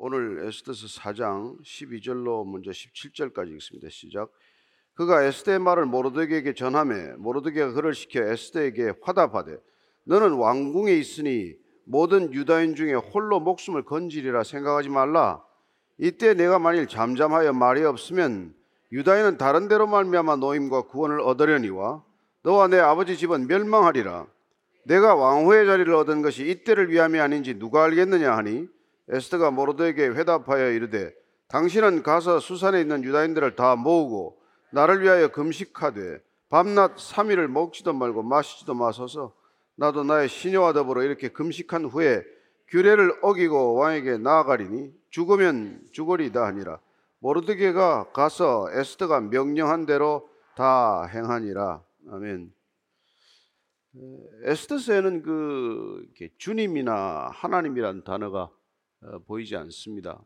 오늘 에스더서 4장 12절로 먼저 17절까지 읽습니다. 시작. 그가 에스더의 말을 모르드게에게 전하매 모르드게가 그를 시켜 에스더에게 화답하되 너는 왕궁에 있으니 모든 유다인 중에 홀로 목숨을 건지리라 생각하지 말라. 이때 내가 만일 잠잠하여 말이 없으면 유다인은 다른 데로 말미암아 노임과 구원을 얻으려니와 너와 내 아버지 집은 멸망하리라. 내가 왕후의 자리를 얻은 것이 이때를 위함이 아닌지 누가 알겠느냐 하니 에스더가 모르드에게 회답하여 이르되 당신은 가서 수산에 있는 유다인들을 다 모으고 나를 위하여 금식하되 밤낮 3일을 먹지도 말고 마시지도 마소서. 나도 나의 시녀와 더불어 이렇게 금식한 후에 규례를 어기고 왕에게 나아가리니 죽으면 죽으리다 하니라. 모르드게가 가서 에스더가 명령한 대로 다 행하니라. 아멘. 에스더서에는 그 주님이나 하나님이라는 단어가 어, 보이지 않습니다.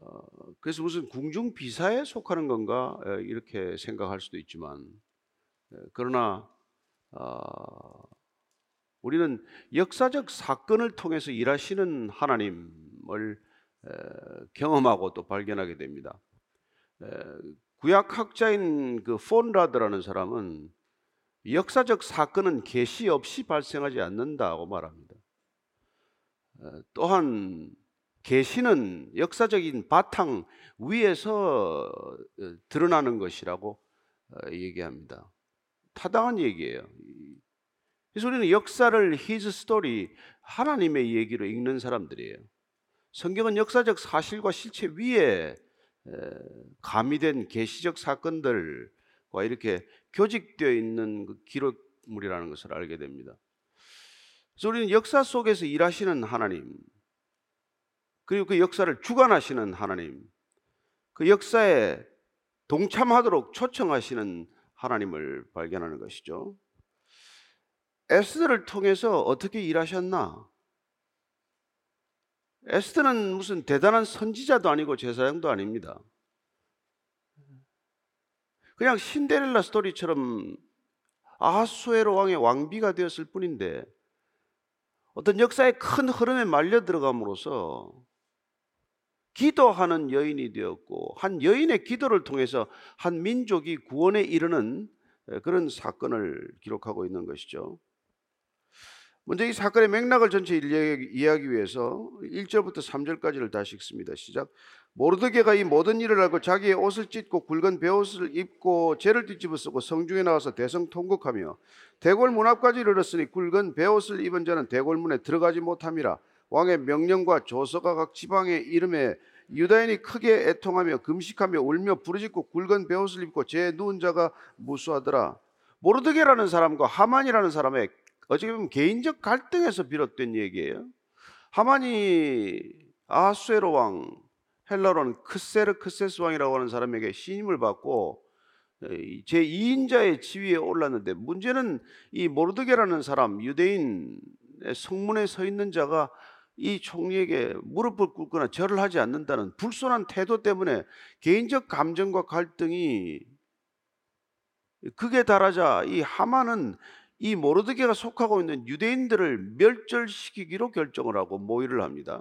어, 그래서 무슨 궁중 비사에 속하는 건가 어, 이렇게 생각할 수도 있지만 그러나 우리는 역사적 사건을 통해서 일하시는 하나님을 경험하고 또 발견하게 됩니다. 구약 학자인 그 폰라드라는 사람은 역사적 사건은 계시 없이 발생하지 않는다고 말합니다. 어, 또한 계시는 역사적인 바탕 위에서 어, 드러나는 것이라고 어, 얘기합니다. 타당한 얘기예요. 그래서 우리는 역사를 히즈 스토리 하나님의 얘기로 읽는 사람들이에요. 성경은 역사적 사실과 실체 위에 가미된 계시적 사건들과 이렇게 교직되어 있는 그 기록물이라는 것을 알게 됩니다. 그래서 우리는 역사 속에서 일하시는 하나님, 그리고 그 역사를 주관하시는 하나님, 그 역사에 동참하도록 초청하시는 하나님을 발견하는 것이죠. 에스더를 통해서 어떻게 일하셨나? 에스더는 무슨 대단한 선지자도 아니고 제사장도 아닙니다. 그냥 신데렐라 스토리처럼 아하수에로 왕의 왕비가 되었을 뿐인데 어떤 역사의 큰 흐름에 말려 들어감으로써 기도하는 여인이 되었고 한 여인의 기도를 통해서 한 민족이 구원에 이르는 그런 사건을 기록하고 있는 것이죠. 먼저 이 사건의 맥락을 전체 이해하기 위해서 1절부터 3절까지를 다시 읽습니다. 시작. 모르드게가 이 모든 일을 알고 자기의 옷을 찢고 굵은 베옷을 입고 죄를 뒤집어 쓰고 성중에 나와서 대성 통곡하며 대궐 문 앞까지 이르렀으니 굵은 베옷을 입은 자는 대궐 문에 들어가지 못함이라. 왕의 명령과 조서가 각 지방의 이름에 유다인이 크게 애통하며 금식하며 울며 부르짖고 굵은 베옷을 입고 죄 누운 자가 무수하더라. 모르드게라는 사람과 하만이라는 사람의 어떻게 보면 개인적 갈등에서 비롯된 얘기예요. 하만이 아수에로 왕 헬라로는 크세르크세스 왕이라고 하는 사람에게 신임을 받고 제 2인자의 지위에 올랐는데 문제는 이 모르드게라는 사람 유대인 성문에 서 있는 자가 이 총리에게 무릎을 꿇거나 절을 하지 않는다는 불손한 태도 때문에 개인적 감정과 갈등이 극에 달하자 이 하만은 이 모르드게가 속하고 있는 유대인들을 멸절시키기로 결정을 하고 모의를 합니다.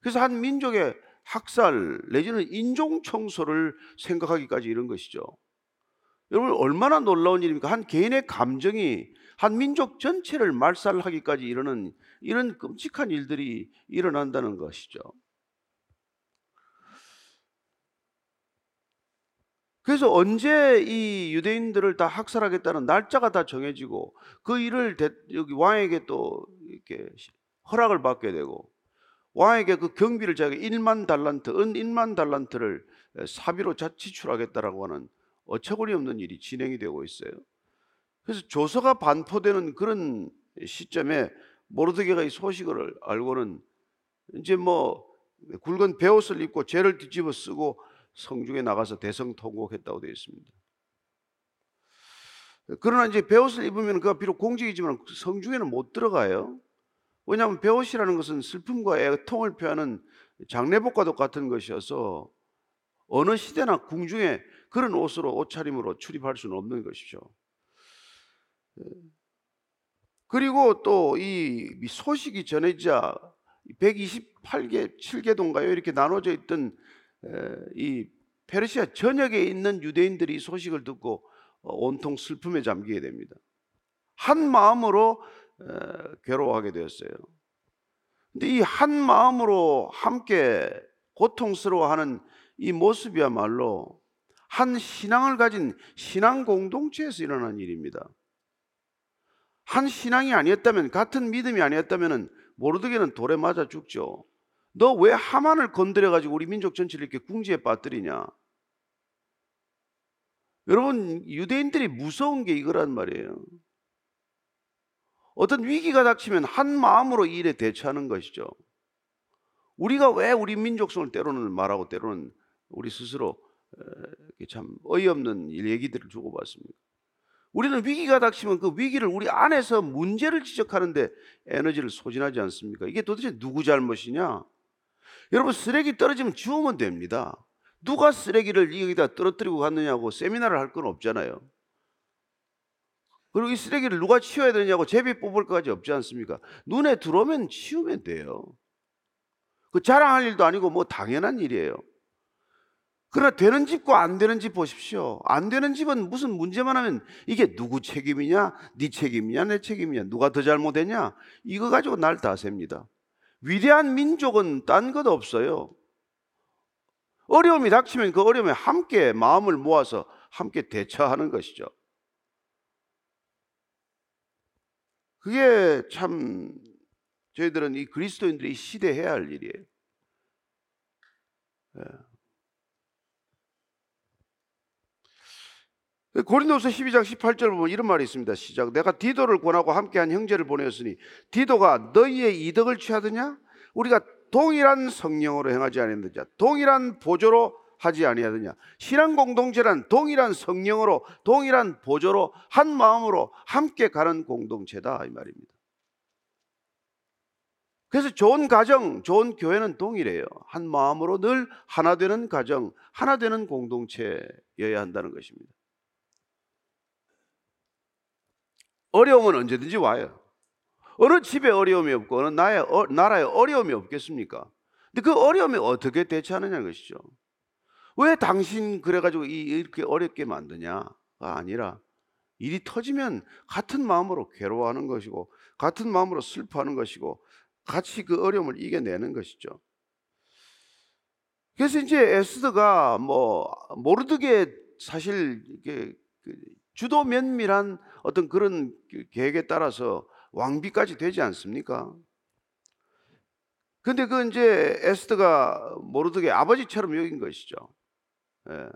그래서 한 민족의 학살 내지는 인종 청소를 생각하기까지 이런 것이죠. 여러분 얼마나 놀라운 일입니까? 한 개인의 감정이 한 민족 전체를 말살하기까지 이르는 이런 끔찍한 일들이 일어난다는 것이죠. 그래서 언제 이 유대인들을 다 학살하겠다는 날짜가 다 정해지고 그 일을 여기 왕에게 또 이렇게 허락을 받게 되고 왕에게 그 경비를 자기가 1만 달란트, 은 1만 달란트를 사비로 자치출하겠다라고 하는 어처구니 없는 일이 진행이 되고 있어요. 그래서 조서가 반포되는 그런 시점에 모르드게가 이 소식을 알고는 이제 뭐 굵은 베옷을 입고 죄를 뒤집어 쓰고 성중에 나가서 대성통곡했다고 되어 있습니다. 그러나 이제 베옷을 입으면 그가 비록 공직이지만 성중에는 못 들어가요. 왜냐하면 배옷이라는 것은 슬픔과 애통을 표하는 장례복과 똑같은 것이어서 어느 시대나 궁중에 그런 옷으로 옷차림으로 출입할 수는 없는 것이죠. 그리고 또 이 소식이 전해지자 128개, 7개도인가요? 이렇게 나눠져 있던 에, 이 페르시아 전역에 있는 유대인들이 이 소식을 듣고 어, 온통 슬픔에 잠기게 됩니다. 한 마음으로 에, 괴로워하게 되었어요. 근데 이 한 마음으로 함께 고통스러워하는 이 모습이야말로 한 신앙을 가진 신앙 공동체에서 일어난 일입니다. 한 신앙이 아니었다면 같은 믿음이 아니었다면 모르드게는 돌에 맞아 죽죠. 너 왜 하만을 건드려 가지고 우리 민족 전체를 이렇게 궁지에 빠뜨리냐? 여러분 유대인들이 무서운 게 이거란 말이에요. 어떤 위기가 닥치면 한 마음으로 이 일에 대처하는 것이죠. 우리가 왜 우리 민족성을 때로는 말하고 때로는 우리 스스로 참 어이없는 얘기들을 주고받습니다. 우리는 위기가 닥치면 그 위기를 우리 안에서 문제를 지적하는데 에너지를 소진하지 않습니까? 이게 도대체 누구 잘못이냐? 여러분 쓰레기 떨어지면 지우면 됩니다. 누가 쓰레기를 여기다 떨어뜨리고 갔느냐고 세미나를 할 건 없잖아요. 그리고 이 쓰레기를 누가 치워야 되냐고 제비 뽑을 것까지 없지 않습니까? 눈에 들어오면 치우면 돼요. 그 자랑할 일도 아니고 뭐 당연한 일이에요. 그러나 되는 집과 안 되는 집 보십시오. 안 되는 집은 무슨 문제만 하면 이게 누구 책임이냐, 네 책임이냐, 내 책임이냐, 누가 더 잘못했냐 이거 가지고 날 다셉니다. 위대한 민족은 딴 것 없어요. 어려움이 닥치면 그 어려움에 함께 마음을 모아서 함께 대처하는 것이죠. 그게 참 저희들은 이 그리스도인들이 시대해야 할 일이에요. 예. 고린도서 12장 18절 보면 이런 말이 있습니다. 시작. 내가 디도를 권하고 함께한 형제를 보내었으니 디도가 너희의 이덕을 취하더냐? 우리가 동일한 성령으로 행하지 아니하느냐? 동일한 보조로 하지 아니하느냐? 신앙 공동체란 동일한 성령으로 동일한 보조로 한 마음으로 함께 가는 공동체다 이 말입니다. 그래서 좋은 가정, 좋은 교회는 동일해요. 한 마음으로 늘 하나 되는 가정, 하나 되는 공동체여야 한다는 것입니다. 어려움은 언제든지 와요. 어느 집에 어려움이 없고 어느 어, 나라에 어려움이 없겠습니까? 근데 그 어려움에 어떻게 대처하느냐는 것이죠. 왜 당신 그래가지고 이렇게 어렵게 만드냐가 아니라 일이 터지면 같은 마음으로 괴로워하는 것이고 같은 마음으로 슬퍼하는 것이고 같이 그 어려움을 이겨내는 것이죠. 그래서 이제 에스더가 뭐 모르드게 사실 그 주도 면밀한 어떤 그런 그 계획에 따라서 왕비까지 되지 않습니까? 근데 그 이제 에스더가 모르드게 아버지처럼 여긴 것이죠. 예.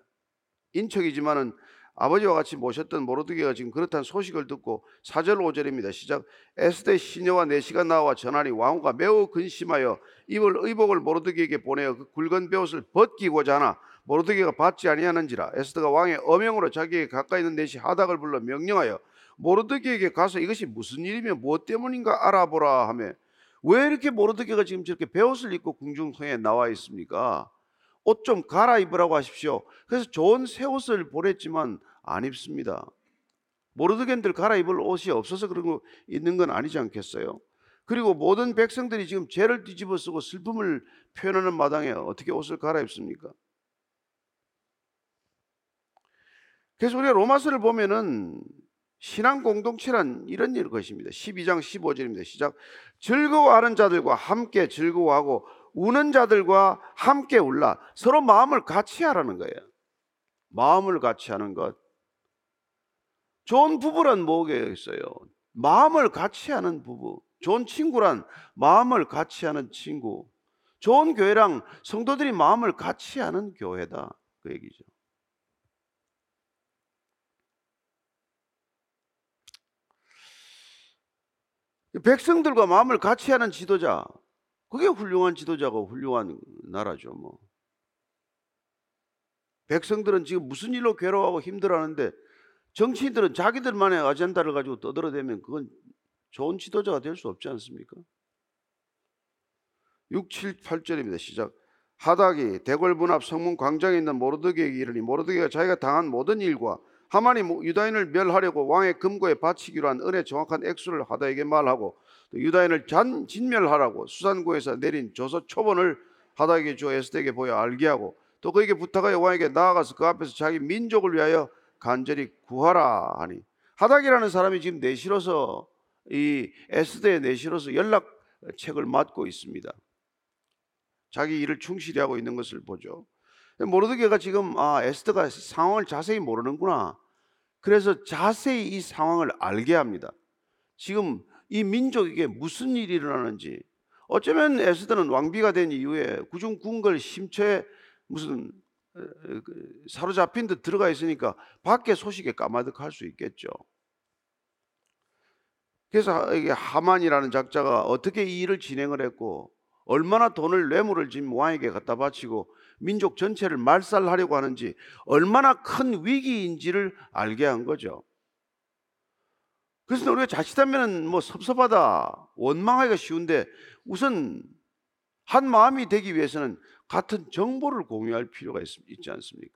인척이지만은 아버지와 같이 모셨던 모르드게가 지금 그렇다는 소식을 듣고 4절 5절입니다. 시작. 에스더의 시녀와 내시가 나와 전하니 왕후가 매우 근심하여 입을 의복을 모르드게에게 보내어 그 굵은 베옷을 벗기고자 하나 모르드게가 받지 아니하는지라 에스더가 왕의 어명으로 자기에게 가까이 있는 내시 하닥을 불러 명령하여 모르드게에게 가서 이것이 무슨 일이며 무엇 때문인가 알아보라 하며 왜 이렇게 모르드게가 지금 저렇게 베옷을 입고 궁중성에 나와 있습니까? 옷 좀 갈아입으라고 하십시오. 그래서 좋은 새 옷을 보냈지만 안 입습니다. 모르드겐들 갈아입을 옷이 없어서 그런 거 있는 건 아니지 않겠어요? 그리고 모든 백성들이 지금 죄를 뒤집어 쓰고 슬픔을 표현하는 마당에 어떻게 옷을 갈아입습니까? 그래서 우리가 로마서를 보면은 신앙 공동체란 이런 일 것입니다. 12장 15절입니다. 시작. 즐거워하는 자들과 함께 즐거워하고 우는 자들과 함께 울라. 서로 마음을 같이 하라는 거예요. 마음을 같이 하는 것. 좋은 부부란 뭐겠어요? 마음을 같이 하는 부부. 좋은 친구란 마음을 같이 하는 친구. 좋은 교회랑 성도들이 마음을 같이 하는 교회다. 그 얘기죠. 백성들과 마음을 같이 하는 지도자. 그게 훌륭한 지도자고 훌륭한 나라죠, 뭐. 백성들은 지금 무슨 일로 괴로워하고 힘들어하는데 정치인들은 자기들만의 아젠다를 가지고 떠들어대면 그건 좋은 지도자가 될 수 없지 않습니까? 6, 7, 8절입니다. 시작. 하닥이 대궐 분합 성문 광장에 있는 모르드게에게 이르니 모르드게가 자기가 당한 모든 일과 하만이 유다인을 멸하려고 왕의 금고에 바치기로 한 은혜 정확한 액수를 하다에게 말하고 또 유다인을 잔 진멸하라고 수산고에서 내린 조서 초본을 하닥에게 주어 에스더에게 보여 알게 하고 또 그에게 부탁하여 왕에게 나아가서 그 앞에서 자기 민족을 위하여 간절히 구하라 하니 하닥이라는 사람이 지금 내실로서 이 에스더의 내실로서 연락책을 맡고 있습니다. 자기 일을 충실히 하고 있는 것을 보죠. 모르드게가 지금 아 에스더가 상황을 자세히 모르는구나. 그래서 자세히 이 상황을 알게 합니다. 지금 이 민족에게 무슨 일이 일어나는지 어쩌면 에스더는 왕비가 된 이후에 구중 궁궐 심처에 무슨 어, 그 사로잡힌 듯 들어가 있으니까 밖에 소식에 까마득할 수 있겠죠. 그래서 이게 하만이라는 작자가 어떻게 이 일을 진행을 했고 얼마나 돈을 뇌물을 지금 왕에게 갖다 바치고 민족 전체를 말살하려고 하는지 얼마나 큰 위기인지를 알게 한 거죠. 그래서 우리가 자칫하면 뭐 섭섭하다, 원망하기가 쉬운데 우선 한 마음이 되기 위해서는 같은 정보를 공유할 필요가 있, 지 않습니까?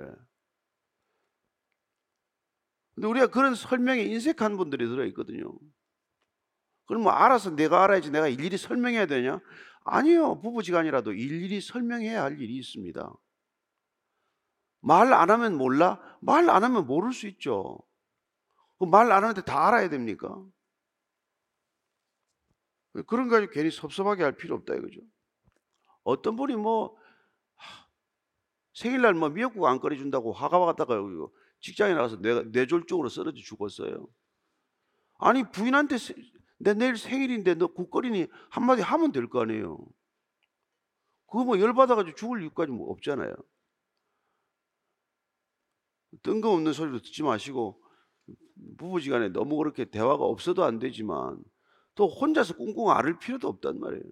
예. 근데 우리가 그런 설명에 인색한 분들이 들어있거든요. 그럼 뭐 알아서 내가 알아야지 내가 일일이 설명해야 되냐? 아니요. 부부지간이라도 일일이 설명해야 할 일이 있습니다. 말 안 하면 몰라? 말 안 하면 모를 수 있죠. 그말안 하는데 다 알아야 됩니까? 그런 거 괜히 섭섭하게 할 필요 없다 이거죠. 어떤 분이 뭐 생일날 뭐 미역국 안 끓여준다고 화가 왔다가 직장에 나가서 뇌, 뇌졸중으로 쓰러져 죽었어요. 아니 부인한테 내 내일 생일인데 너 국거리니 한마디 하면 될 거 아니에요. 그거 뭐 열받아가지고 죽을 이유까지 뭐 없잖아요. 뜬금없는 소리도 듣지 마시고 부부지간에 너무 그렇게 대화가 없어도 안 되지만 또 혼자서 꿍꿍 앓을 필요도 없단 말이에요.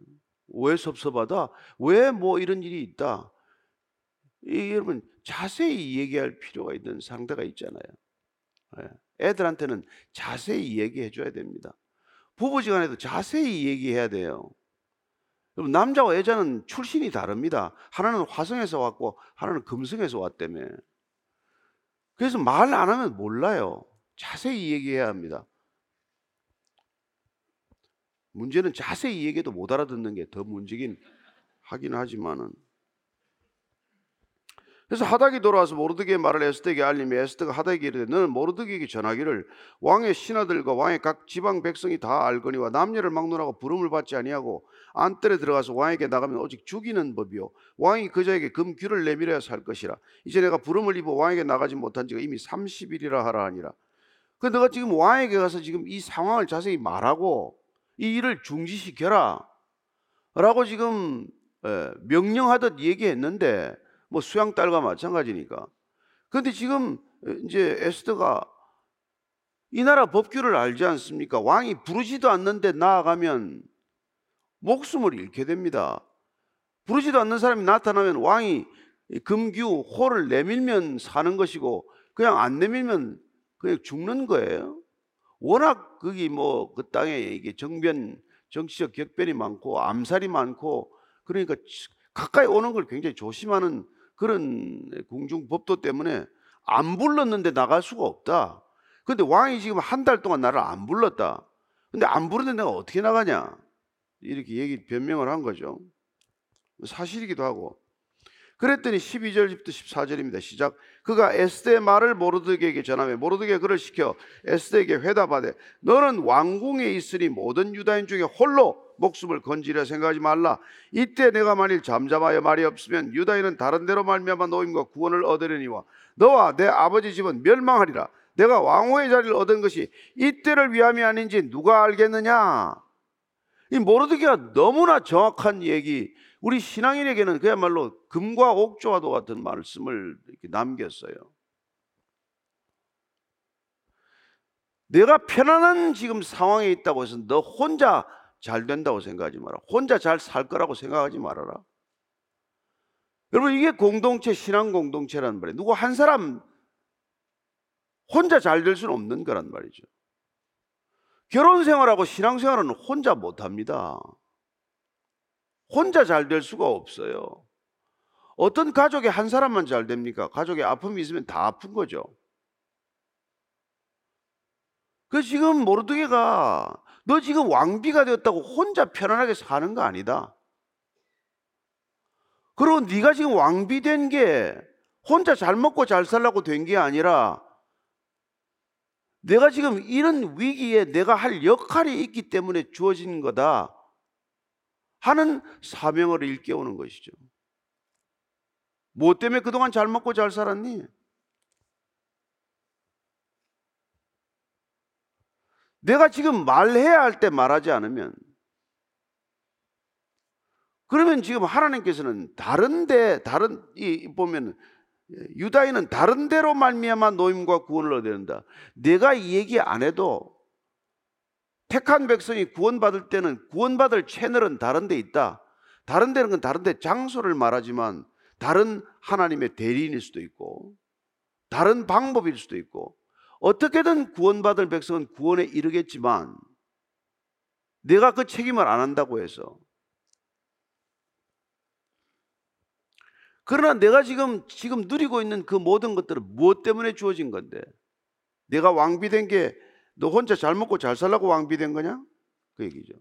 왜 섭섭하다? 왜 뭐 이런 일이 있다? 이, 여러분 자세히 얘기할 필요가 있는 상대가 있잖아요. 예. 애들한테는 자세히 얘기해 줘야 됩니다. 부부지간에도 자세히 얘기해야 돼요. 여러분 남자와 여자는 출신이 다릅니다. 하나는 화성에서 왔고 하나는 금성에서 왔다며. 그래서 말 안 하면 몰라요. 자세히 얘기해야 합니다. 문제는 자세히 얘기해도 못 알아듣는 게 더 문제긴 하긴 하지만은. 그래서 하닥이 돌아와서 모르드게의 말을 에스더에게 알림해 에스더가 하닥에게 이르되 너는 모르드게에게 전하기를 왕의 신하들과 왕의 각 지방 백성이 다 알거니와 남녀를 막론하고 부름을 받지 아니하고 안뜰에 들어가서 왕에게 나가면 오직 죽이는 법이요. 왕이 그 자에게 금귀를 내밀어야 살 것이라. 이제 내가 부름을 입어 왕에게 나가지 못한 지가 이미 30일이라 하라 하니라 그 너가 지금 왕에게 가서 지금 이 상황을 자세히 말하고 이 일을 중지시켜라 라고 지금 명령하듯 얘기했는데 뭐 수양 딸과 마찬가지니까. 그런데 지금 이제 에스더가 이 나라 법규를 알지 않습니까? 왕이 부르지도 않는데 나아가면 목숨을 잃게 됩니다. 부르지도 않는 사람이 나타나면 왕이 금규 호를 내밀면 사는 것이고 그냥 안 내밀면 그냥 죽는 거예요. 워낙 거기 뭐 그 땅에 이게 정변 정치적 격변이 많고 암살이 많고 그러니까 가까이 오는 걸 굉장히 조심하는 그런 궁중법도 때문에 안 불렀는데 나갈 수가 없다. 근데 왕이 지금 한 달 동안 나를 안 불렀다. 근데 안 부르는데 내가 어떻게 나가냐? 이렇게 얘기 변명을 한 거죠. 사실이기도 하고. 그랬더니 12절부터 14절입니다. 시작. 그가 에스더의 말을 모르드게에게 전하며 모르드게 그를 시켜 에스더에게 회답하되 너는 왕궁에 있으니 모든 유다인 중에 홀로 목숨을 건지려 생각하지 말라. 이때 내가 만일 잠잠하여 말이 없으면 유다인은 다른 데로 말미암아 노임과 구원을 얻으려니와 너와 내 아버지 집은 멸망하리라. 내가 왕후의 자리를 얻은 것이 이때를 위함이 아닌지 누가 알겠느냐? 이 모르드게가 너무나 정확한 얘기, 우리 신앙인에게는 그야말로 금과 옥조와도 같은 말씀을 남겼어요. 내가 편안한 지금 상황에 있다고 해서 너 혼자 잘 된다고 생각하지 마라. 혼자 잘 살 거라고 생각하지 말아라. 여러분 이게 공동체 신앙 공동체라는 말이에요. 누구 한 사람 혼자 잘 될 수는 없는 거란 말이죠. 결혼 생활하고 신앙 생활은 혼자 못 합니다. 혼자 잘 될 수가 없어요. 어떤 가족의 한 사람만 잘 됩니까? 가족에 아픔이 있으면 다 아픈 거죠. 그 지금 모르드게가 너 지금 왕비가 되었다고 혼자 편안하게 사는 거 아니다. 그리고 네가 지금 왕비 된 게 혼자 잘 먹고 잘 살라고 된 게 아니라 내가 지금 이런 위기에 내가 할 역할이 있기 때문에 주어진 거다 하는 사명을 일깨우는 것이죠. 뭐 때문에 그동안 잘 먹고 잘 살았니? 내가 지금 말해야 할 때 말하지 않으면 그러면 지금 하나님께서는 다른데 다른 이 보면 유다인은 다른 데로 말미암아 노임과 구원을 얻어야 된다. 내가 이 얘기 안 해도 택한 백성이 구원받을 때는 구원받을 채널은 다른 데 있다. 다른 데는 건 다른 데 장소를 말하지만 다른 하나님의 대리인일 수도 있고 다른 방법일 수도 있고 어떻게든 구원받을 백성은 구원에 이르겠지만 내가 그 책임을 안 한다고 해서 그러나 내가 지금 지금 누리고 있는 그 모든 것들은 무엇 때문에 주어진 건데 내가 왕비된 게 너 혼자 잘 먹고 잘 살라고 왕비된 거냐? 그 얘기죠.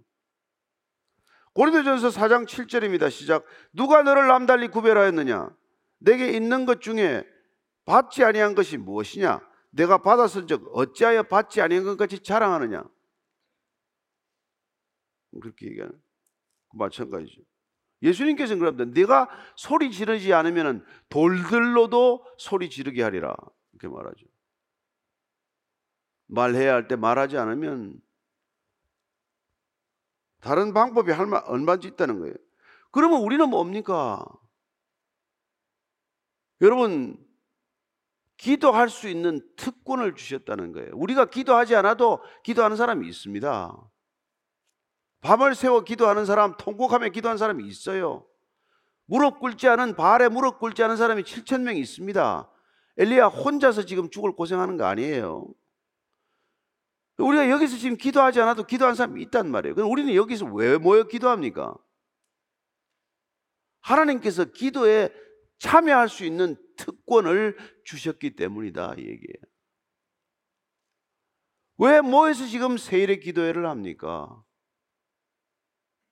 고린도전서 4장 7절입니다. 시작. 누가 너를 남달리 구별하였느냐? 내게 있는 것 중에 받지 아니한 것이 무엇이냐? 내가 받았은즉 어찌하여 받지 아니한 것 같이 자랑하느냐? 그렇게 얘기하는 그 마찬가지죠. 예수님께서는 그럽니다. 내가 소리 지르지 않으면 돌들로도 소리 지르게 하리라. 이렇게 말하죠. 말해야 할 때 말하지 않으면 다른 방법이 할 말, 얼마든지 있다는 거예요. 그러면 우리는 뭡니까? 여러분, 기도할 수 있는 특권을 주셨다는 거예요. 우리가 기도하지 않아도 기도하는 사람이 있습니다. 밤을 새워 기도하는 사람, 통곡하며 기도하는 사람이 있어요. 무릎 꿇지 않은 발에 무릎 꿇지 않은 사람이 7천 명 있습니다. 엘리야 혼자서 지금 죽을 고생하는 거 아니에요. 우리가 여기서 지금 기도하지 않아도 기도하는 사람이 있단 말이에요. 그럼 우리는 여기서 왜 모여 기도합니까? 하나님께서 기도에 참여할 수 있는 특권을 주셨기 때문이다 이 얘기예요. 왜 모여서 지금 세일의 기도회를 합니까?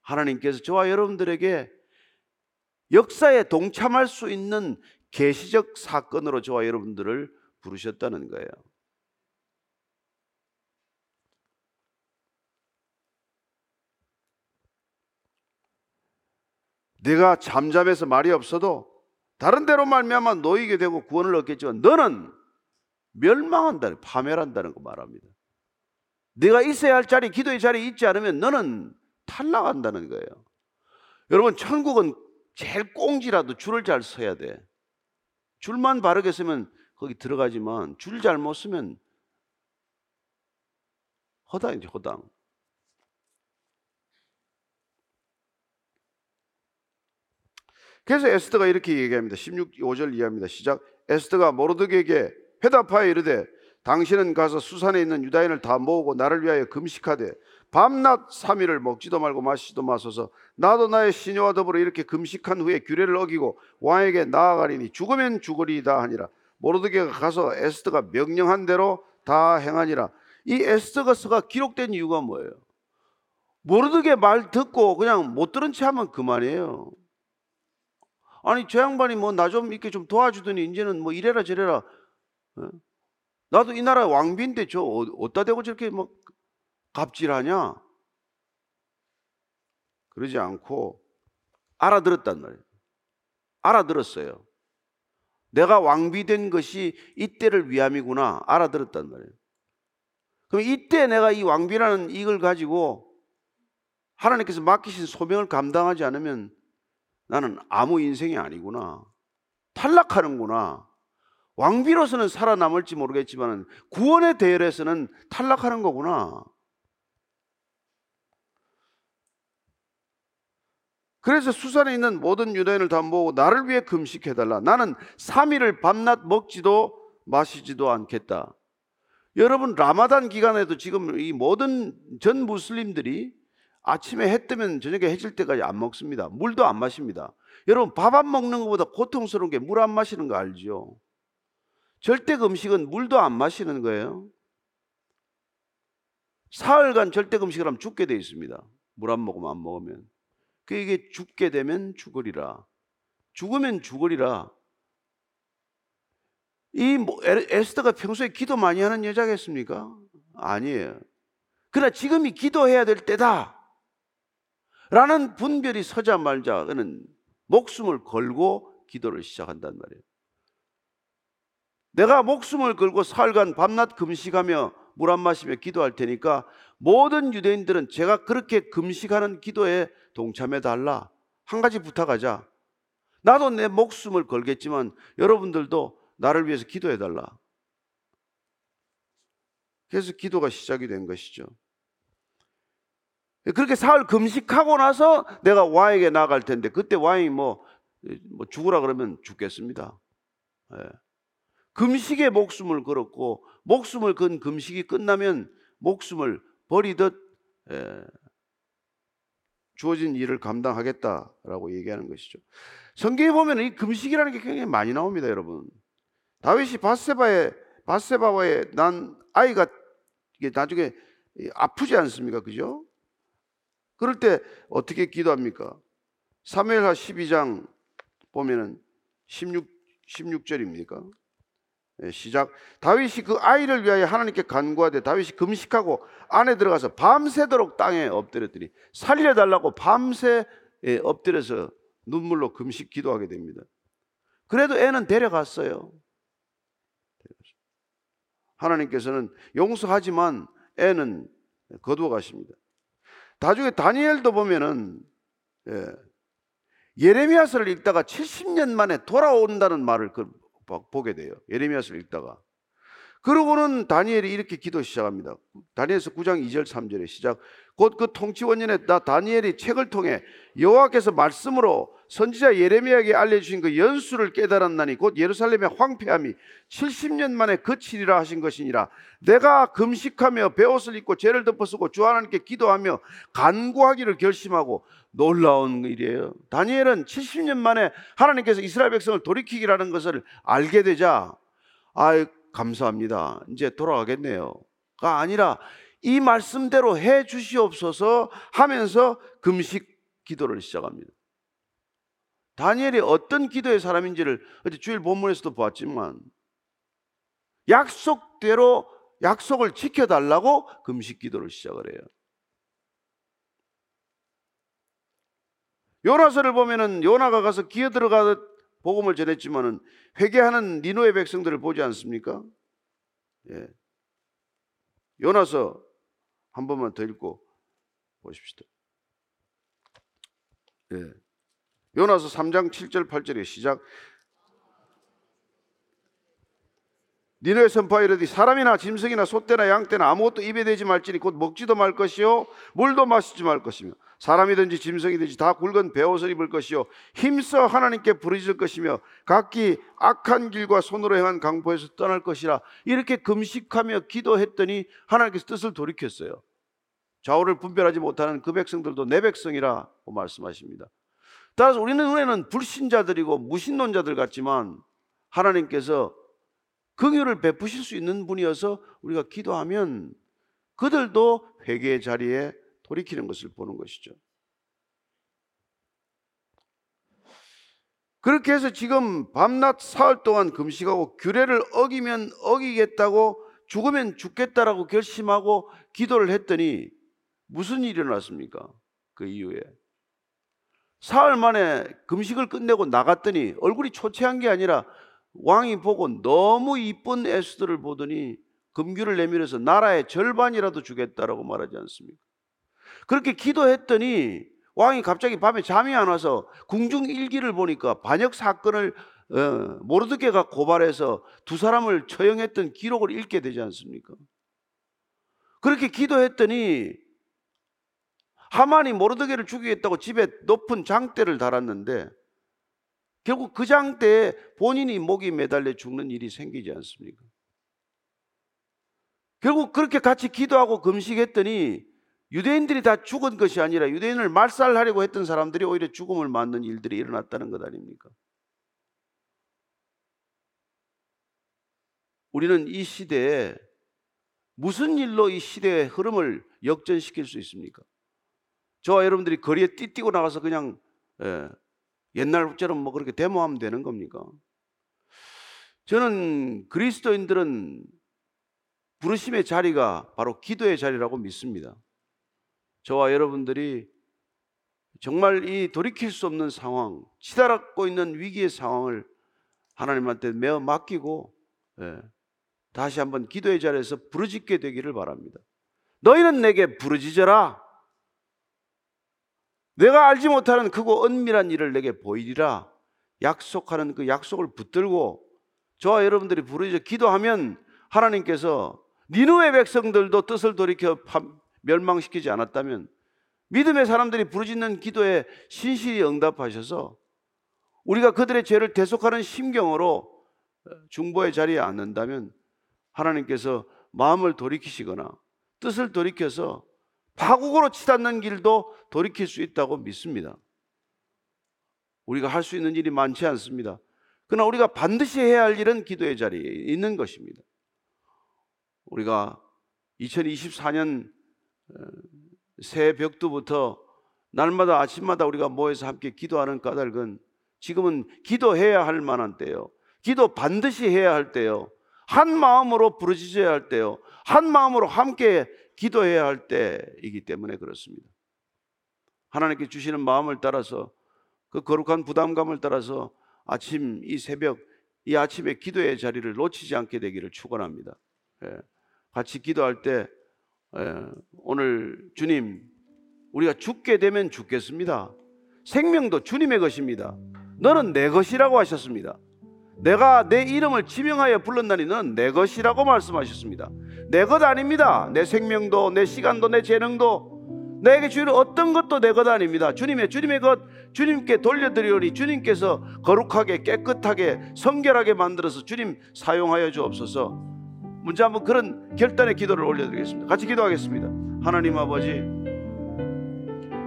하나님께서 저와 여러분들에게 역사에 동참할 수 있는 계시적 사건으로 저와 여러분들을 부르셨다는 거예요. 내가 잠잠해서 말이 없어도 다른 데로 말미암아 놓이게 되고 구원을 얻겠지만 너는 멸망한다, 파멸한다는 거 말합니다. 내가 있어야 할 자리, 기도의 자리에 있지 않으면 너는 탈락한다는 거예요. 여러분, 천국은 제일 꽁지라도 줄을 잘 서야 돼. 줄만 바르게 쓰면 거기 들어가지만 줄 잘못 쓰면 허당이지, 허당. 그래서 에스더가 이렇게 얘기합니다. 16, 5절 이하입니다. 시작. 에스더가 모르드에게 회답하여 이르되 당신은 가서 수산에 있는 유다인을 다 모으고 나를 위하여 금식하되 밤낮 3일을 먹지도 말고 마시지도 마소서. 나도 나의 시녀와 더불어 이렇게 금식한 후에 규례를 어기고 왕에게 나아가리니 죽으면 죽으리이다 하니라. 모르드게가 가서 에스더가 명령한 대로 다 행하니라. 이 에스더가서가 기록된 이유가 뭐예요? 모르드게 말 듣고 그냥 못 들은 채 하면 그만이에요. 아니 저 양반이 뭐 나 좀 이렇게 좀 도와주더니 이제는 뭐 이래라 저래라. 어? 나도 이 나라 왕비인데 저 어, 어디다 대고 저렇게 막 갑질하냐? 그러지 않고 알아들었단 말이에요. 알아들었어요. 내가 왕비된 것이 이때를 위함이구나 알아들었단 말이에요. 그럼 이때 내가 이 왕비라는 이걸 가지고 하나님께서 맡기신 소명을 감당하지 않으면 나는 아무 인생이 아니구나. 탈락하는구나. 왕비로서는 살아남을지 모르겠지만 구원의 대열에서는 탈락하는 거구나. 그래서 수산에 있는 모든 유대인을 다 모으고 나를 위해 금식해달라. 나는 3일을 밤낮 먹지도 마시지도 않겠다. 여러분 라마단 기간에도 지금 이 모든 전 무슬림들이 아침에 해 뜨면 저녁에 해질 때까지 안 먹습니다. 물도 안 마십니다. 여러분 밥 안 먹는 것보다 고통스러운 게 물 안 마시는 거 알죠? 절대 음식은 물도 안 마시는 거예요. 사흘간 절대 금식을 하면 죽게 돼 있습니다. 물 안 먹으면 안 먹으면. 그 이게 죽게 되면 죽으리라. 죽으면 죽으리라. 이 에스더가 평소에 기도 많이 하는 여자겠습니까? 아니에요. 그러나 지금이 기도해야 될 때다. 라는 분별이 서자 말자 그는 목숨을 걸고 기도를 시작한단 말이에요. 내가 목숨을 걸고 사흘간 밤낮 금식하며 물 안 마시며 기도할 테니까 모든 유대인들은 제가 그렇게 금식하는 기도에 동참해 달라. 한 가지 부탁하자. 나도 내 목숨을 걸겠지만 여러분들도 나를 위해서 기도해 달라. 그래서 기도가 시작이 된 것이죠. 그렇게 사흘 금식하고 나서 내가 왕에게 나갈 텐데 그때 왕이 뭐, 뭐 죽으라 그러면 죽겠습니다. 예. 금식에 목숨을 걸었고 목숨을 건 금식이 끝나면 목숨을 버리듯 예, 주어진 일을 감당하겠다라고 얘기하는 것이죠. 성경에 보면 이 금식이라는 게 굉장히 많이 나옵니다, 여러분. 다윗이 바세바의 바세바와의 난 아이가 이게 나중에 아프지 않습니까, 그죠? 그럴 때 어떻게 기도합니까? 사무엘하 12장 보면은 16 16절입니까? 예, 시작. 다윗이 그 아이를 위하여 하나님께 간구하되 다윗이 금식하고 안에 들어가서 밤새도록 땅에 엎드렸더니 살려달라고 밤새 예, 엎드려서 눈물로 금식 기도하게 됩니다. 그래도 애는 데려갔어요. 하나님께서는 용서하지만 애는 거두어 가십니다. 나중에 다니엘도 보면은 예, 예레미야서를 읽다가 70년 만에 돌아온다는 말을 그- 보게 돼요. 예레미야서를 읽다가. 그러고는 다니엘이 이렇게 기도 시작합니다. 다니엘서 9장 2절 3절의 시작. 곧 그 통치 원년에 나 다니엘이 책을 통해 여호와께서 말씀으로 선지자 예레미야에게 알려주신 그 연수를 깨달았나니 곧 예루살렘의 황폐함이 70년 만에 그치리라 하신 것이니라. 내가 금식하며 베옷을 입고 죄를 덮어쓰고 주 하나님께 기도하며 간구하기를 결심하고 놀라운 일이에요. 다니엘은 70년 만에 하나님께서 이스라엘 백성을 돌이키기라는 것을 알게 되자 아 감사합니다. 이제 돌아가겠네요.가 아니라 이 말씀대로 해 주시옵소서 하면서 금식 기도를 시작합니다. 다니엘이 어떤 기도의 사람인지를 어제 주일 본문에서도 보았지만 약속대로 약속을 지켜달라고 금식 기도를 시작을 해요. 요나서를 보면은 요나가 가서 기어 들어가듯 복음을 전했지만은 회개하는 니노의 백성들을 보지 않습니까? 예. 요나서 한 번만 더 읽고 보십시다. 예. 요나서 3장 7절 8절의 시작. 니네 선포하 이르되 사람이나 짐승이나 소떼나 양떼나 아무것도 입에 대지 말지니 곧 먹지도 말 것이요 물도 마시지 말 것이며 사람이든지 짐승이든지 다 굵은 베옷을 입을 것이요 힘써 하나님께 부르짖을 것이며 각기 악한 길과 손으로 행한 강포에서 떠날 것이라 이렇게 금식하며 기도했더니 하나님께서 뜻을 돌이켰어요. 좌우를 분별하지 못하는 그 백성들도 내 백성이라고 말씀하십니다. 따라서 우리는 눈에는 불신자들이고 무신론자들 같지만 하나님께서 긍휼을 베푸실 수 있는 분이어서 우리가 기도하면 그들도 회개의 자리에 돌이키는 것을 보는 것이죠. 그렇게 해서 지금 밤낮 사흘 동안 금식하고 규례를 어기면 어기겠다고 죽으면 죽겠다라고 결심하고 기도를 했더니 무슨 일이 일어났습니까? 그 이후에 사흘 만에 금식을 끝내고 나갔더니 얼굴이 초췌한 게 아니라 왕이 보고 너무 이쁜 에스더를 보더니 금규를 내밀어서 나라의 절반이라도 주겠다라고 말하지 않습니까? 그렇게 기도했더니 왕이 갑자기 밤에 잠이 안 와서 궁중 일기를 보니까 반역 사건을 어, 모르드게가 고발해서 두 사람을 처형했던 기록을 읽게 되지 않습니까? 그렇게 기도했더니 하만이 모르드게를 죽이겠다고 집에 높은 장대를 달았는데 결국 그 장대에 본인이 목이 매달려 죽는 일이 생기지 않습니까? 결국 그렇게 같이 기도하고 금식했더니 유대인들이 다 죽은 것이 아니라 유대인을 말살하려고 했던 사람들이 오히려 죽음을 맞는 일들이 일어났다는 것 아닙니까? 우리는 이 시대에 무슨 일로 이 시대의 흐름을 역전시킬 수 있습니까? 저와 여러분들이 거리에 띠뛰고 나가서 그냥 예, 옛날처럼 뭐 그렇게 데모하면 되는 겁니까? 저는 그리스도인들은 부르심의 자리가 바로 기도의 자리라고 믿습니다. 저와 여러분들이 정말 이 돌이킬 수 없는 상황, 치달았고 있는 위기의 상황을 하나님한테 매어 맡기고 예, 다시 한번 기도의 자리에서 부르짖게 되기를 바랍니다. 너희는 내게 부르짖어라. 내가 알지 못하는 크고 은밀한 일을 내게 보이리라. 약속하는 그 약속을 붙들고 저와 여러분들이 부르짖어 기도하면 하나님께서 니누의 백성들도 뜻을 돌이켜 멸망시키지 않았다면 믿음의 사람들이 부르짖는 기도에 신실히 응답하셔서 우리가 그들의 죄를 대속하는 심경으로 중보의 자리에 앉는다면 하나님께서 마음을 돌이키시거나 뜻을 돌이켜서 파국으로 치닫는 길도 돌이킬 수 있다고 믿습니다. 우리가 할 수 있는 일이 많지 않습니다. 그러나 우리가 반드시 해야 할 일은 기도의 자리에 있는 것입니다. 우리가 2024년 어, 새 벽두부터 날마다 아침마다 우리가 모여서 함께 기도하는 까닭은 지금은 기도해야 할 만한 때요. 기도 반드시 해야 할 때요. 한 마음으로 부르짖어야 할 때요. 한 마음으로 함께 기도해야 할 때이기 때문에 그렇습니다. 하나님께 주시는 마음을 따라서 그 거룩한 부담감을 따라서 아침 이 새벽 이 아침에 기도의 자리를 놓치지 않게 되기를 축원합니다. 예. 같이 기도할 때 예. 오늘 주님 우리가 죽게 되면 죽겠습니다. 생명도 주님의 것입니다. 너는 내 것이라고 하셨습니다. 내가 내 이름을 지명하여 불렀나니 너는 내 것이라고 말씀하셨습니다. 내 것 아닙니다. 내 생명도 내 시간도 내 재능도 내게 주는 어떤 것도 내 것 아닙니다. 주님의 주님의 것 주님께 돌려드리오니 주님께서 거룩하게 깨끗하게 성결하게 만들어서 주님 사용하여 주옵소서. 문제 한번 그런 결단의 기도를 올려드리겠습니다. 같이 기도하겠습니다. 하나님 아버지,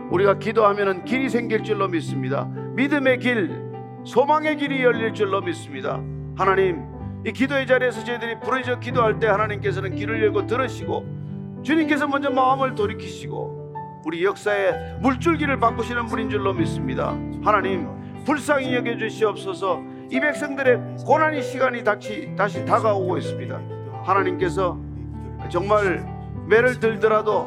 우리가 기도하면 길이 생길 줄로 믿습니다. 믿음의 길, 소망의 길이 열릴 줄로 믿습니다. 하나님, 이 기도의 자리에서 저희들이 부르짖어 기도할 때 하나님께서는 길을 열고 들으시고 주님께서 먼저 마음을 돌이키시고 우리 역사의 물줄기를 바꾸시는 분인 줄로 믿습니다. 하나님, 불쌍히 여겨 주시옵소서. 이 백성들의 고난의 시간이 다시 다시 다가오고 있습니다. 하나님께서 정말 매를 들더라도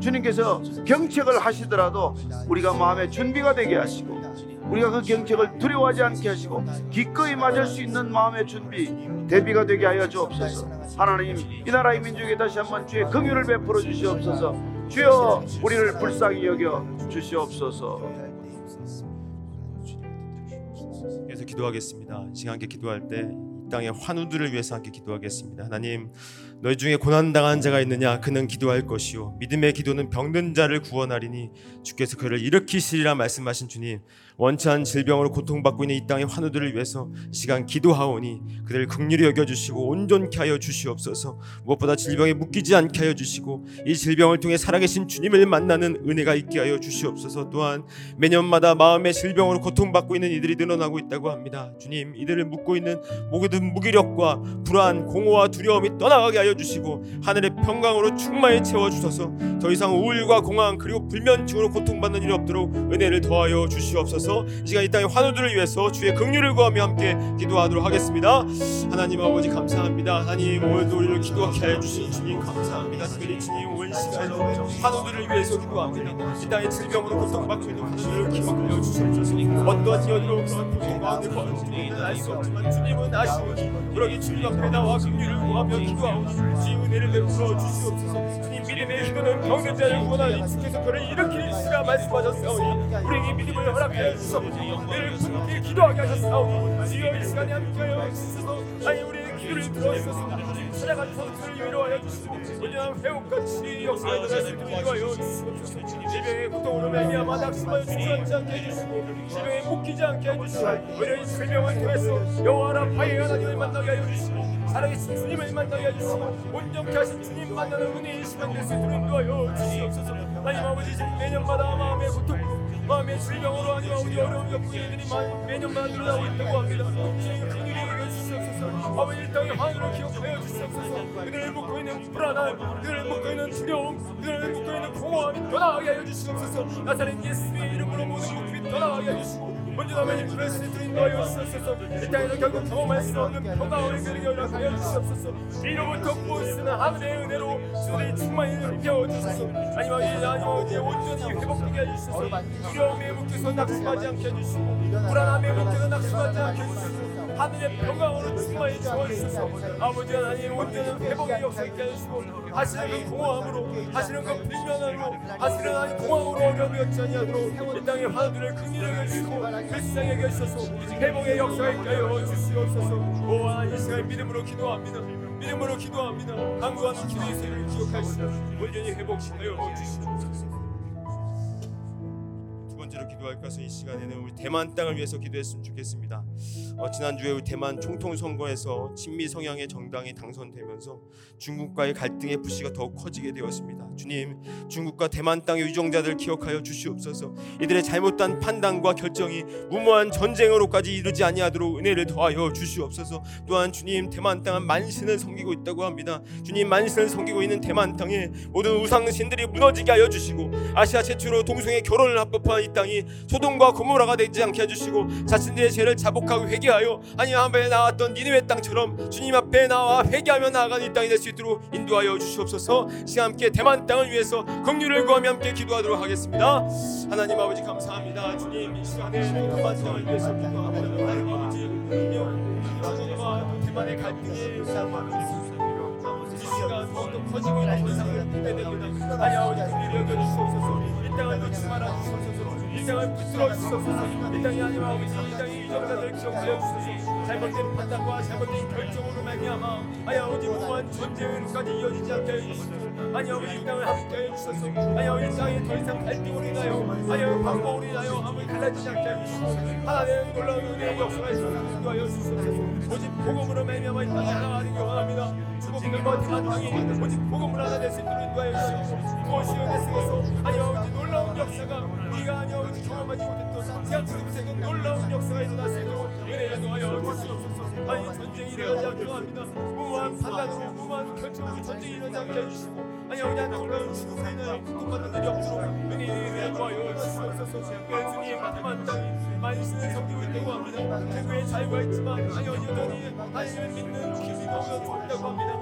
주님께서 경책을 하시더라도 우리가 마음의 준비가 되게 하시고 우리가 그 경책을 두려워하지 않게 하시고 기꺼이 맞을 수 있는 마음의 준비 대비가 되게 하여 주옵소서. 하나님 이 나라의 민족에 다시 한번 주의 긍휼을 베풀어 주시옵소서. 주여 우리를 불쌍히 여겨 주시옵소서. 그래서 기도하겠습니다. 이 시간 함께 기도할 때이 땅의 환우들을 위해서 함께 기도하겠습니다. 하나님 너희 중에 고난 당한 자가 있느냐 그는 기도할 것이요 믿음의 기도는 병든 자를 구원하리니 주께서 그를 일으키시리라 말씀하신 주님 원치한 질병으로 고통받고 있는 이 땅의 환우들을 위해서 이 시간 기도하오니 그들을 극률히 여겨 주시고 온전케 하여 주시옵소서. 무엇보다 질병에 묶이지 않게 하여 주시고 이 질병을 통해 살아계신 주님을 만나는 은혜가 있게 하여 주시옵소서. 또한 매년마다 마음의 질병으로 고통받고 있는 이들이 늘어나고 있다고 합니다. 주님 이들을 묶고 있는 모든 무기력과 불안 공허와 두려움이 떠나가게 하여 주시고 하늘의 평강으로 충만히 채워 주셔서. 더 이상 우울과 공황 그리고 불면증으로 고통받는 일이 없도록 은혜를 더하여 주시옵소서 이 시간 이 땅의 환우들을 위해서 주의 긍휼을 구하며 함께 기도하도록 하겠습니다. 하나님 아버지 감사합니다. 하나님 오늘도 우리를 기도하게 하여 주신 주님 감사합니다. 특별히 주님 온 시간 환우들을 위해서 기도합니다 이 땅의 질병으로 고통받고 있는 환우들을 기억하여 주시옵소서 어떠한 연으로 그런 고통 가운데 거하는지는 알수 없지만 주님은 아시고 그러기 주님 앞에 나와 긍휼을 구하며 기도하옵소서 주님 은혜를 베풀어 주시옵소서. 주님 믿음의 기도는 병든 자를 구원하니 주께서 그를 일으키시라 말씀하셨사오니 우리에게 믿음을 허락하여 주시옵소서 늘 굳게 기도하게 하셨사오니 주여 이 시간에 함께하여 주셔서. 아니 우리의 기도를 들어주셔서. 찾아가셔서 그를 위로하여 주시고 온전한 회복같이 역사에 수 있도록 인도하여 주시옵소서. 질병의 고통으로 말미암아 낙심하여 주저앉지 않게 해주시고 질병에 묶이지 않게 해주시고 오히려 이 질병을 통해서 여호와 라파의 하나님을 만나게 하여 주시고 살아계신 주님을 만나게 해주시고 온전케 하신 주님 만나는 은혜의 시간 될수 있도록 인도하여 주시옵소서. 하나님 아버지 지금 매년마다 마음의 고통으로 마음의 질병으로 아니면 우리 어려움 역부들이 매년마다 늘어나고 있다고 합니다. 주님 그 일이 이겨 주시옵소서. 아버지 이 땅의 환우를 기억하여 주시옵소서. 그들을 묶고 있는 불안함 그들을 묶고 있는 두려움 그들을 묶고 있는 공허함이 떠나게 하여 주시옵소서. 나사렛 예수의 이름으로 모든 묶임이 떠나게 하여 먼저 나면 그리스도를 인도하여 주시옵소서 이 땅에서 결국 경험할 수 없는 평강을 그리게 허락하여 주시옵소서. 이로부터 무엇이나 하늘의 은혜로 주들이 충만히 일깨워 주소서. 아니면 이 아니면 온전히 회복되게 해주소서. 두려움에 묶여서 낙심하지 않게 해주시고 불안함에 묶여서 낙심하지 않게 해주시고 하늘의 평강으로 충만히 주어주소서. 아버지 하나님 온전한 역사 있게 해주시고 하시는 그 공허함으로 하시는 그 불면함으로 하시는 하나님 공허함으로 어려움이 없지 아니하도록 이 땅의 화두를 긍휼하게 해주시고 일상에 계셔서. 회복의 있게 하여 주시옵소서. 오 하나님 이 시간 믿음으로 기도합니다. 믿음으로 기도합니다. 강구하는 기도의 세를 기억하시고 온전히 회복시켜 주시옵소서. 두 번째로 기도할 것은 이 시간에는 우리 대만 땅을 위해서 기도했으면 좋겠습니다. 어, 지난주에 우리 대만 총통 선거에서 친미 성향의 정당이 당선되면서 중국과의 갈등의 불씨가 더욱 커지게 되었습니다. 주님, 중국과 대만 땅의 유정자들 기억하여 주시옵소서. 이들의 잘못된 판단과 결정이 무모한 전쟁으로까지 이르지 아니하도록 은혜를 더하여 주시옵소서. 또한 주님, 대만 땅은 만신을 섬기고 있다고 합니다. 주님, 만신을 섬기고 있는 대만 땅에 모든 우상신들이 무너지게 하여 주시고 아시아 최초로 동성애 결혼을 합법화한 이 땅이 소돔과 고모라가 되지 않게 해주시고 자신들의 죄를 자복하고 회개 하여 하나님 앞에 나왔던 니느웨 땅처럼 주님 앞에 나와 회개하며 나아가는 이 땅이 될 수 있도록 인도하여 주시옵소서. 시간 함께 대만 땅을 위해서 긍휼을 구하며 함께 기도하도록 하겠습니다. 하나님 아버지 감사합니다. 주님 이 시간에 대만 땅을 위해서 기도합니다 하나님 아버지 하나님과 대만의 갈등이 더욱더 커지고 있는 상황을 보게 됩니다. 하나님 아버지 긍휼히 여겨주시옵소서. 이 땅을 놓지 말아 주시옵소서 이 땅을 붙들어 주시옵소서. 이 땅이 아니면 아버지 이 땅의 이정자들을 기억하여 주소서. 잘못된 판단과 잘못된 결정으로 말미암아 아니 아버지 무한 전쟁까지 이어지지 않게 해주시옵소서. 아니 아버지 이 땅을 함께 해주소서. 아니 아버지 이 땅에 더 이상 갈등으로 인하여 아니 아버지 방법으로 인하여 아무리 갈라지지 않게 해주시옵소서. 하나님의 놀라운 은혜의 역사가 있어서 인도하여 주시옵소서. 오직 복음으로 말미암아 이 땅에 하나가는 경험합니다 주복들과 대한 땅이 오직 복음을 하나 될수 있도록 인도하여 은혜 속에서 아니 아버지 놀라운 역사가 우리가 아니 아버지 경험하지 못했던 세계 놀라운 역사가 일어날 수 있도록 은혜를 더하여 주시옵소서 아니 전쟁이 일어나지 않게 합니다. 무모한 판단으로 무모한 결정으로 전쟁이 일어나지 않게 해주시고 아니 아버지 놀라운 죽음으로 인하여 구속받는 일이 없도록 은혜를 더하여 주시옵소서. 예수님 하나님만 땅이 만신을 섬기고 있다고 합니다. 최고의 자유가 있지만 아니 여전히 하나님을 믿는 힘이 너무 좋다고 합니다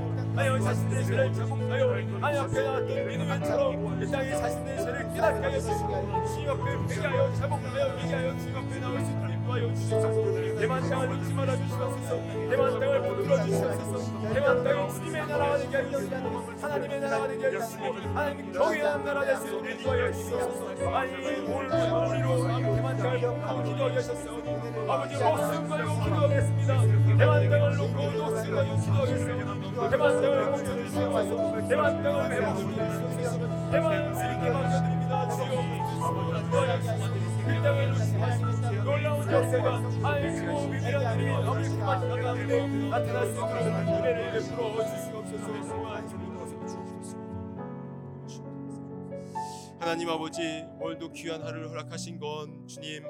아니 자신들의 죄를 자복하여 아니 앞에 나왔던 믿음처럼 이 땅에 자신들의 죄를 깨닫게 하여 주시고 주님 앞에 회개하여 자복하여 회개하여 주님 앞에 나올 수 있도록 인도하여 주시옵소서. 대만 땅을 잊지 말아 주시옵소서. 대만 땅을 붙들어 주시옵소서. 대만 땅이 주님의 나라가 되게 하여 주시고 하나님의 나라가 되게 하여 주시고 하나님 경외하는 나라 될수 있도록 인도하여 주시옵소서. 아니 오늘 우리로 대만 땅을 기도하게 하셨사오니 아버지 목숨 걸고 기도하겠습니다. 대만 땅을 놓고 목숨 걸고 기도하겠습니다 하나님 아버지 오늘도 귀한 하루를 허락하신 건 주님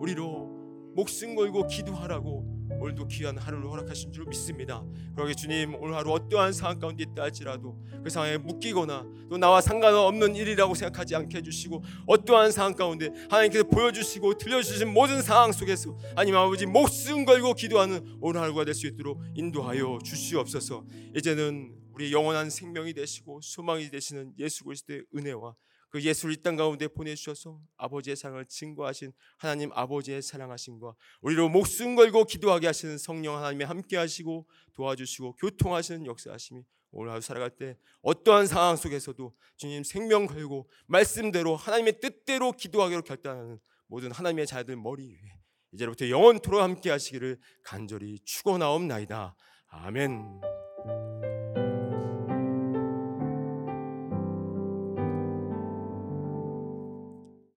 우리로 목숨 걸고 기도하라고 오늘도 귀한 하루를 허락하신 줄 믿습니다. 그러게 주님 오늘 하루 어떠한 상황 가운데 있다 할지라도 그 상황에 묶이거나 또 나와 상관없는 일이라고 생각하지 않게 해주시고 어떠한 상황 가운데 하나님께서 보여주시고 들려주신 모든 상황 속에서 하나님 아버지 목숨 걸고 기도하는 오늘 하루가 될 수 있도록 인도하여 주시옵소서. 이제는 우리 영원한 생명이 되시고 소망이 되시는 예수 그리스도의 은혜와 그 예수를 이 땅 가운데 보내주셔서 아버지의 사랑을 증거하신 하나님 아버지의 사랑하심과 우리로 목숨 걸고 기도하게 하시는 성령 하나님의 함께 하시고 도와주시고 교통하시는 역사하심이 오늘 하루 살아갈 때 어떠한 상황 속에서도 주님 생명 걸고 말씀대로 하나님의 뜻대로 기도하기로 결단하는 모든 하나님의 자들 머리 위에 이제부터 영원토록 함께 하시기를 간절히 축원하옵나이다. 아멘.